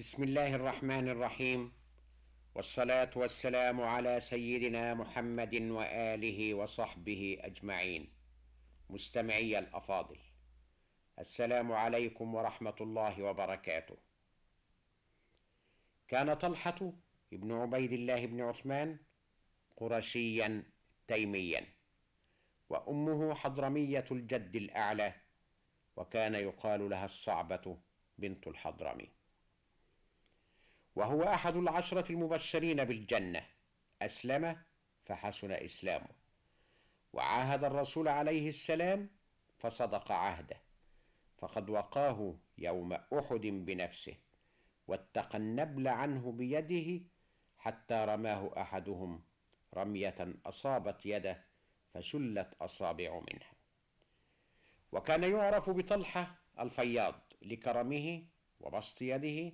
بسم الله الرحمن الرحيم. والصلاة والسلام على سيدنا محمد وآله وصحبه أجمعين. مستمعي الأفاضل السلام عليكم ورحمة الله وبركاته. كان طلحة ابن عبيد الله بن عثمان قرشيا تيميا وأمه حضرمية الجد الأعلى وكان يقال لها الصعبة بنت الحضرمي. وهو أحد العشرة المبشرين بالجنة. أسلم فحسن إسلامه. وعاهد الرسول عليه السلام فصدق عهده. فقد وقاه يوم أحد بنفسه واتقى النبل عنه بيده حتى رماه أحدهم رمية أصابت يده فشلت أصابع منها. وكان يعرف بطلحة الفياض لكرمه وبسط يده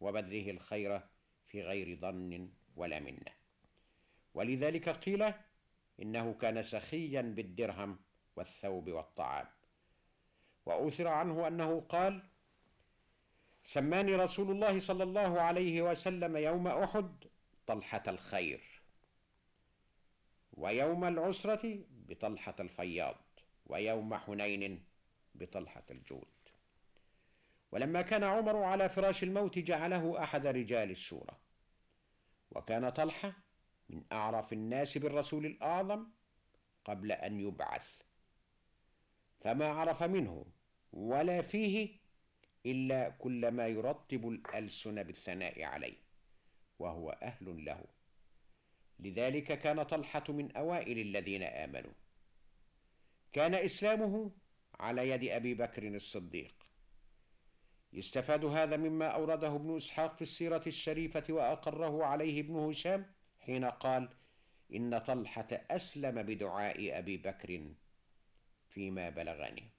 وبذله الخير في غير ظن ولا منة. ولذلك قيل إنه كان سخيا بالدرهم والثوب والطعام. وأثر عنه أنه قال سماني رسول الله صلى الله عليه وسلم يوم أحد طلحة الخير ويوم العسرة بطلحة الفياض ويوم حنين بطلحة الجود. ولما كان عمر على فراش الموت جعله أحد رجال الشورى وكان طلحة من أعرف الناس بالرسول الأعظم قبل أن يبعث. فما عرف منه ولا فيه إلا كل ما يرطب الألسن بالثناء عليه وهو أهل له. لذلك كان طلحة من أوائل الذين آمنوا. كان إسلامه على يد أبي بكر الصديق. يستفاد هذا مما أورده ابن إسحاق في السيرة الشريفة وأقره عليه ابن هشام حين قال إن طلحة أسلم بدعاء أبي بكر فيما بلغني.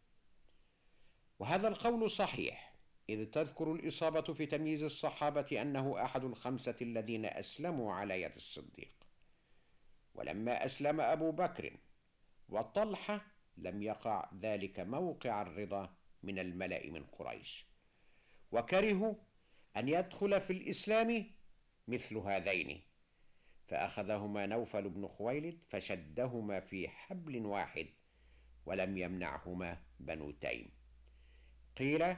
وهذا القول صحيح إذ تذكر الإصابة في تمييز الصحابة أنه أحد الخمسة الذين أسلموا على يد الصديق. ولما أسلم أبو بكر وطلحة لم يقع ذلك موقع الرضا من الملأ من قريش. وكرهوا أن يدخل في الإسلام مثل هذين. فأخذهما نوفل بن خويلد فشدهما في حبل واحد ولم يمنعهما بنو تيم. قيل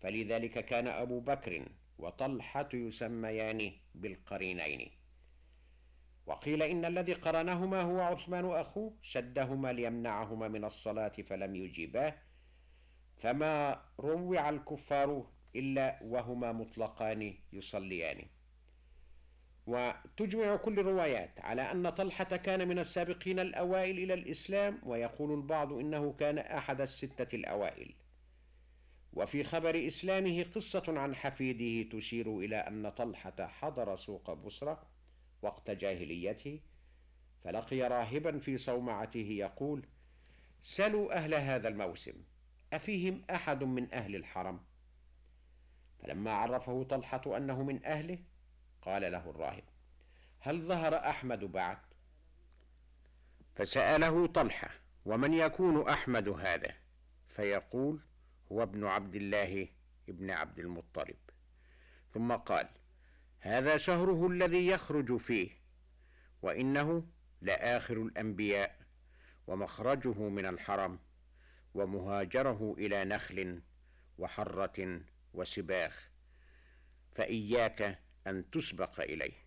فلذلك كان أبو بكر وطلحة يسميان بالقرينين. وقيل إن الذي قرنهما هو عثمان أخوه شدهما ليمنعهما من الصلاة فلم يجيباه. فما روع الكفار إلا وهما مطلقان يصليان. وتجمع كل الروايات على أن طلحة كان من السابقين الأوائل إلى الإسلام ويقول البعض إنه كان أحد الستة الأوائل. وفي خبر إسلامه قصة عن حفيده تشير إلى أن طلحة حضر سوق بصرة وقت جاهليته فلقي راهبا في صومعته يقول سلوا أهل هذا الموسم أفيهم أحد من أهل الحرم؟ فلما عرفه طلحة أنه من أهله قال له الراهب هل ظهر أحمد بعد؟ فسأله طلحة ومن يكون أحمد هذا؟ فيقول هو ابن عبد الله ابن عبد المطلب. ثم قال هذا شهره الذي يخرج فيه وإنه لآخر الأنبياء ومخرجه من الحرم ومهاجره إلى نخل وحرة وسباخ فإياك أن تسبق إليه.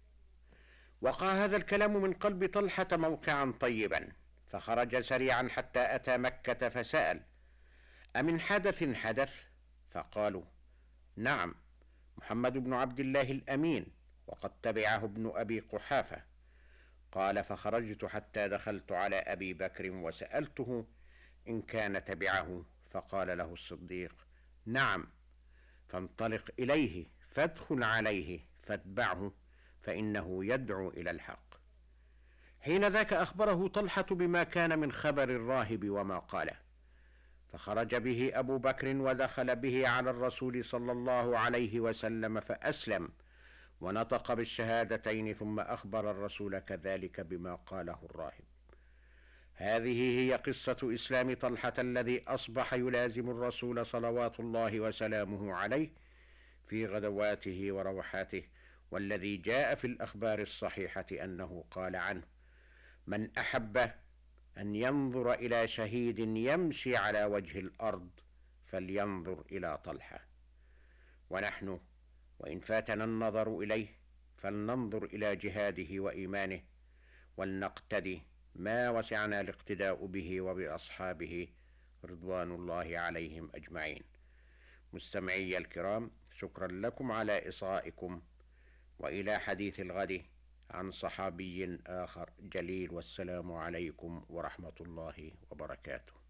وقع هذا الكلام من قلب طلحة موقعا طيبا فخرج سريعا حتى أتى مكة فسأل أمن حدث حدث؟ فقالوا نعم محمد بن عبد الله الأمين وقد تبعه ابن أبي قحافة. قال فخرجت حتى دخلت على أبي بكر وسألته إن كان تبعه فقال له الصديق نعم. فانطلق إليه فادخل عليه فاتبعه فإنه يدعو إلى الحق. حين ذاك أخبره طلحة بما كان من خبر الراهب وما قاله. فخرج به أبو بكر ودخل به على الرسول صلى الله عليه وسلم فأسلم ونطق بالشهادتين ثم أخبر الرسول كذلك بما قاله الراهب. هذه هي قصة إسلام طلحة الذي أصبح يلازم الرسول صلوات الله وسلامه عليه في غدواته وروحاته والذي جاء في الأخبار الصحيحة أنه قال عنه من أحب أن ينظر إلى شهيد يمشي على وجه الأرض فلينظر إلى طلحة ونحن وإن فاتنا النظر إليه فلننظر إلى جهاده وإيمانه ولنقتدي ما وسعنا الاقتداء به وبأصحابه رضوان الله عليهم أجمعين. مستمعي الكرام شكرا لكم على إصغائكم. وإلى حديث الغد عن صحابي آخر جليل والسلام عليكم ورحمة الله وبركاته.